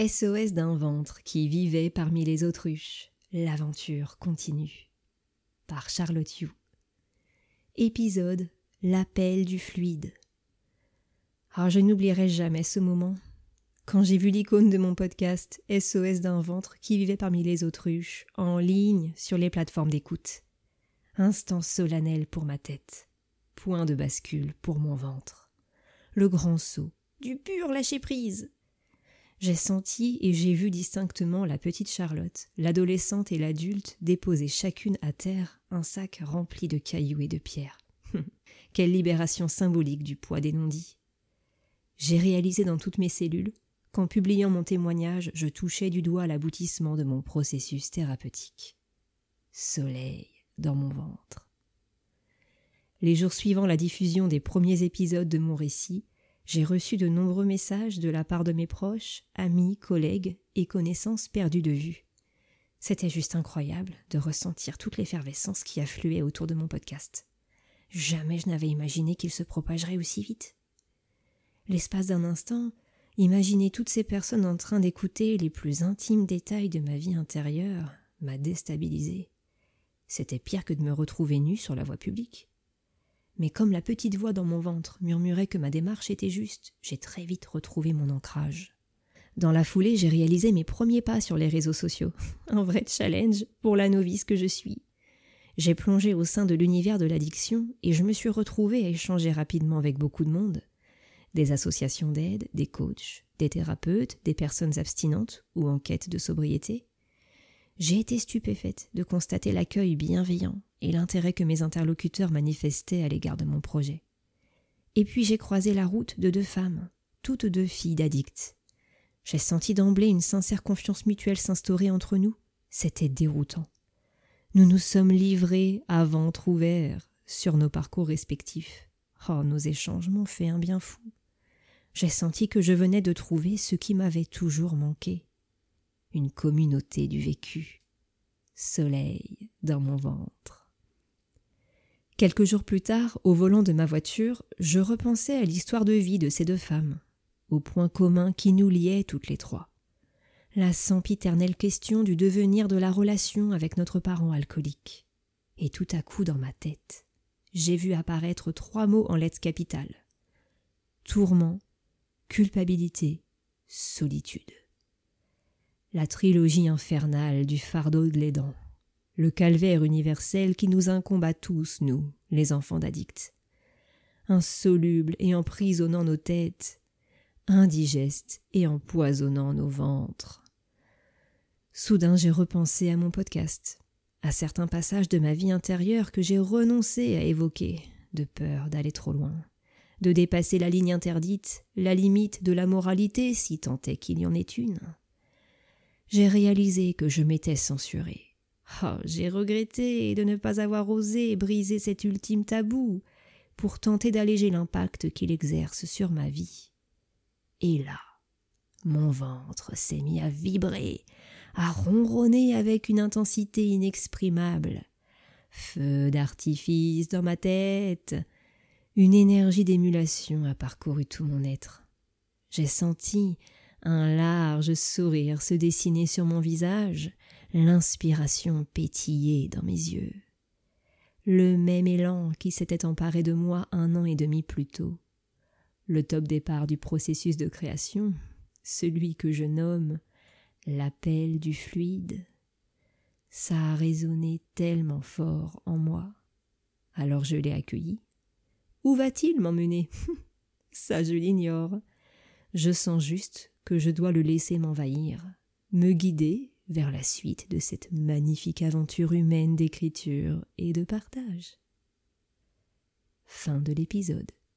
SOS d'un ventre qui vivait parmi les autruches. L'aventure continue. Par Charlotte Yu. Épisode L'appel du fluide. Ah, je n'oublierai jamais ce moment. Quand j'ai vu l'icône de mon podcast SOS d'un ventre qui vivait parmi les autruches en ligne sur les plateformes d'écoute. Instant solennel pour ma tête. Point de bascule pour mon ventre. Le grand saut. Du pur lâcher prise j'ai senti et j'ai vu distinctement la petite Charlotte, l'adolescente et l'adulte déposer chacune à terre un sac rempli de cailloux et de pierres. Quelle libération symbolique du poids des non-dits. J'ai réalisé dans toutes mes cellules qu'en publiant mon témoignage, je touchais du doigt l'aboutissement de mon processus thérapeutique. Soleil dans mon ventre. Les jours suivant la diffusion des premiers épisodes de mon récit, j'ai reçu de nombreux messages de la part de mes proches, amis, collègues et connaissances perdus de vue. C'était juste incroyable de ressentir toute l'effervescence qui affluait autour de mon podcast. Jamais je n'avais imaginé qu'il se propagerait aussi vite. L'espace d'un instant, imaginer toutes ces personnes en train d'écouter les plus intimes détails de ma vie intérieure m'a déstabilisé. C'était pire que de me retrouver nu sur la voie publique. Mais comme la petite voix dans mon ventre murmurait que ma démarche était juste, j'ai très vite retrouvé mon ancrage. Dans la foulée, j'ai réalisé mes premiers pas sur les réseaux sociaux. Un vrai challenge pour la novice que je suis. J'ai plongé au sein de l'univers de l'addiction et je me suis retrouvée à échanger rapidement avec beaucoup de monde. Des associations d'aide, des coachs, des thérapeutes, des personnes abstinentes ou en quête de sobriété. J'ai été stupéfaite de constater l'accueil bienveillant et l'intérêt que mes interlocuteurs manifestaient à l'égard de mon projet. Et puis j'ai croisé la route de deux femmes, toutes deux filles d'addicts. J'ai senti d'emblée une sincère confiance mutuelle s'instaurer entre nous. C'était déroutant. Nous nous sommes livrés à ventre ouvert sur nos parcours respectifs. Oh, nos échanges m'ont fait un bien fou. J'ai senti que je venais de trouver ce qui m'avait toujours manqué une communauté du vécu, soleil dans mon ventre. Quelques jours plus tard, au volant de ma voiture, je repensais à l'histoire de vie de ces deux femmes, au point commun qui nous liait toutes les trois. La sempiternelle question du devenir de la relation avec notre parent alcoolique. Et tout à coup dans ma tête, j'ai vu apparaître trois mots en lettres capitales. Tourment, culpabilité, solitude la trilogie infernale du fardeau de l'aidant, le calvaire universel qui nous incombe à tous, nous, les enfants d'addicts. Insoluble et emprisonnant nos têtes, indigeste et empoisonnant nos ventres. Soudain j'ai repensé à mon podcast, à certains passages de ma vie intérieure que j'ai renoncé à évoquer, de peur d'aller trop loin, de dépasser la ligne interdite, la limite de la moralité si tant est qu'il y en ait une j'ai réalisé que je m'étais censuré. Oh, j'ai regretté de ne pas avoir osé briser cet ultime tabou pour tenter d'alléger l'impact qu'il exerce sur ma vie. Et là, mon ventre s'est mis à vibrer, à ronronner avec une intensité inexprimable. Feu d'artifice dans ma tête. Une énergie d'émulation a parcouru tout mon être. J'ai senti un large sourire se dessinait sur mon visage, l'inspiration pétillait dans mes yeux. Le même élan qui s'était emparé de moi un an et demi plus tôt. Le top départ du processus de création, celui que je nomme l'appel du fluide. Ça a résonné tellement fort en moi. Alors je l'ai accueilli. Où va-t-il m'emmener? Ça je l'ignore. Je sens juste que je dois le laisser m'envahir, me guider vers la suite de cette magnifique aventure humaine d'écriture et de partage. Fin de l'épisode.